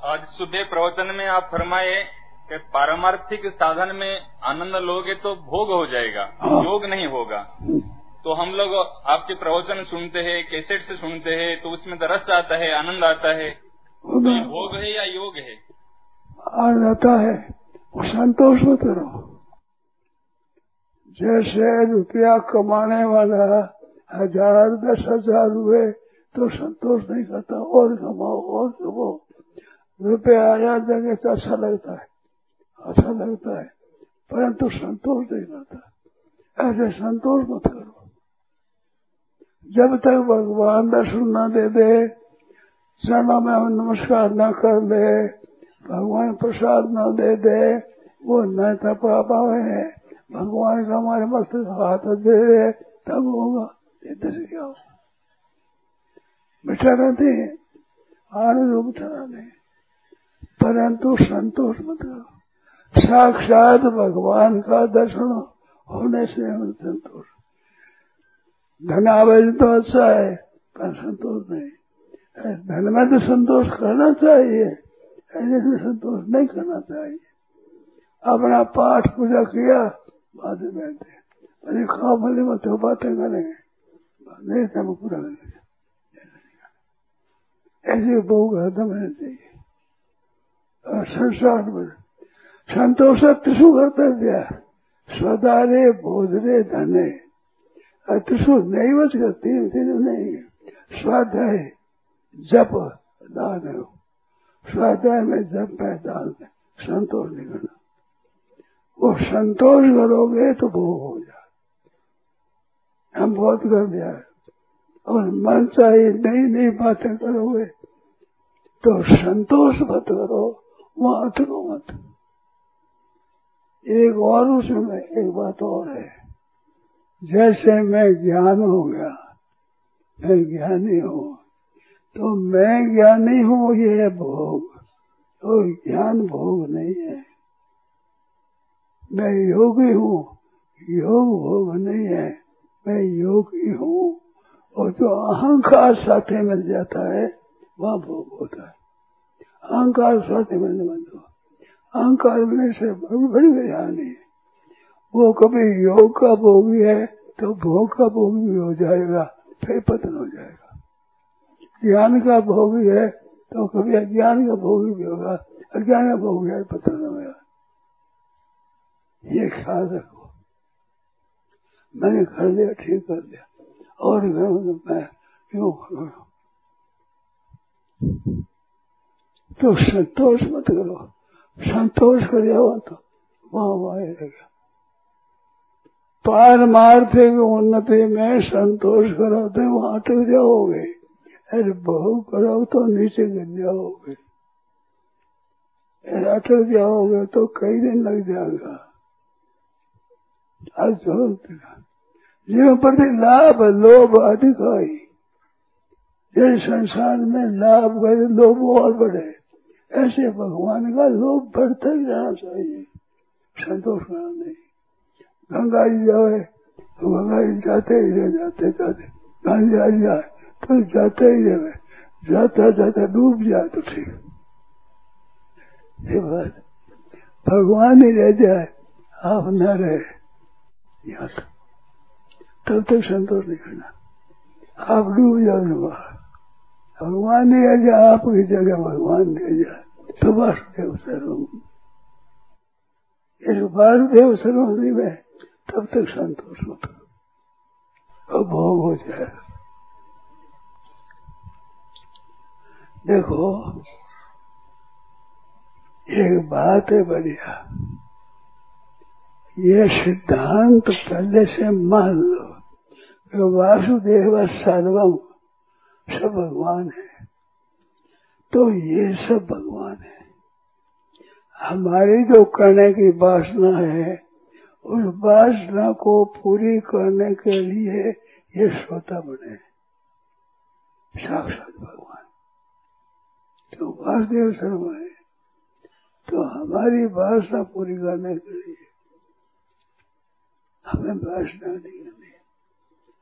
आज सुबह प्रवचन में आप फरमाए कि पारमार्थिक साधन में आनंद लोगे तो भोग हो जाएगा हाँ। योग नहीं होगा। तो हम लोग आपके प्रवचन सुनते हैं कैसेट से सुनते हैं तो उसमें तो रस आता है आनंद आता है। तो ये भोग है या योग है? आ जाता है संतोष होते रहो जैसे रुपया कमाने वाला हज़ार दस हज़ार हुए तो संतोष नहीं करता और कमाओ और कमाओ। रुपया आया जगह तो अच्छा लगता है। अच्छा लगता है। परंतु संतोष नहीं करता ऐसे संतोष मत करो। जब तक भगवान दर्शन न दे दे चरणों में हम नमस्कार न कर ले भगवान प्रसाद न दे दे, वो न पावे भगवान का हमारे मस्त हाथ दे दे, तब होगा। इधर से क्या हो बिठाना नहीं आनंद को बिठाना नहीं परंतु संतोष मत करो। साक्षात भगवान का दर्शन होने से हम संतोष। धन आवे तो अच्छा है, पर संतोष नहीं। धन में तो संतोष करना चाहिए, ऐसे संतोष नहीं करना चाहिए। अपना पाठ पूजा किया, बाद में बैठे। अरे खा भले मत हो, बातें करेंगे नहीं हम पूरा ऐसे बहु हरदम रहना चाहिए। संसार में। संतोष त्रिशु कर्तव्य स्वदारे बोधरे धने। त्रिशु नहीं बच करती नहीं स्वाध्याय जप, दान है। स्वाध्याय में जप है, दान है। संतोष नहीं करना। वो संतोष करोगे तो भोग हो जाए। हम बहुत कर दिया है। और मन चाहिए नई नई बातें करोगे तो संतोष मत करो। वहाँ अटको मत। एक और उसमें एक बात और है। जैसे मैं ज्ञान हो गया, मैं ज्ञानी हूँ तो मैं ज्ञानी हूँ ये है भोग तो ज्ञान भोग नहीं है। मैं योगी हूँ, योग भोग नहीं है। मैं योगी हूँ, और जो अहंकार साथे मिल जाता है, वह भोग होता है। अहंकार साथे मिलने बंद हो अहंकार मिलने से बड़ी बेहानी है वो कभी योग का भोगी है तो भोग का भोगी भी हो जाएगा, फिर पतन हो जाएगा। ज्ञान का भोगी है तो कभी अज्ञान का भोगी भी होगा। अज्ञान का भोगी है, पतन होगा ये ख्याल रखो। मैंने कर लिया, ठीक कर लिया। और मैं क्यों करूँ तो संतोष मत करो संतोष कर जाओ तो वहाँ रहेगा पारमार्थिक उन्नति में संतोष करो तो वहाँ अटक जाओगे अरे बहु करो तो नीचे गिर जाओगे अटक जाओगे तो कई दिन लग जाएगा आज जीवन प्रति लाभ लोभ अधिक है जैसे संसार में लाभ करे लोभ और बढ़े ऐसे भगवान का लोभ बढ़ता ही रहना चाहिए। संतोष करना नहीं। गंगा जी जाए तो गंगा जी जाते ही रहे, जाते जाते। गंगा जी जाए तो जाते ही रहे। जाता जाता, डूब जाए तो ठीक। ये बात। भगवान ही रह जाए, आप न रहे। यहाँ तब तक संतोष नहीं करना। आप डूब जाओ बाहर। भगवान ने जाए आपकी जगह भगवान ने जाए तो वासुदेव सर्वम इस वासुदेव सर्वम में तब तक संतोष होता। और भोग हो जाएगा देखो, एक बात है बढ़िया। ये सिद्धांत पहले से मान लो। वासुदेव सर्वम सब भगवान है। तो ये सब भगवान है। हमारी जो करने की वासना है, उस वासना को पूरी करने के लिए ये श्रोता बने साक्षात भगवान। तो वासुदेव सर्व है। तो हमारी वासना पूरी करने के लिए हमें वासना नहीं करनी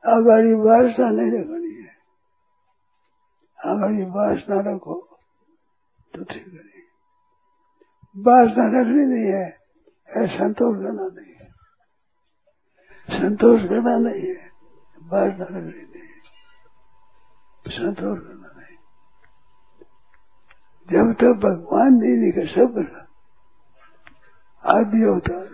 हमारी वासना नहीं रखनी है। हमारी वासना रखो तो ठीक नहीं वासना रखनी नहीं है, ऐसा संतोष करना नहीं है। संतोष करना नहीं है वासना रखनी नहीं है। संतोष करना नहीं। जब तक भगवान नहीं निकल सब आदि होता है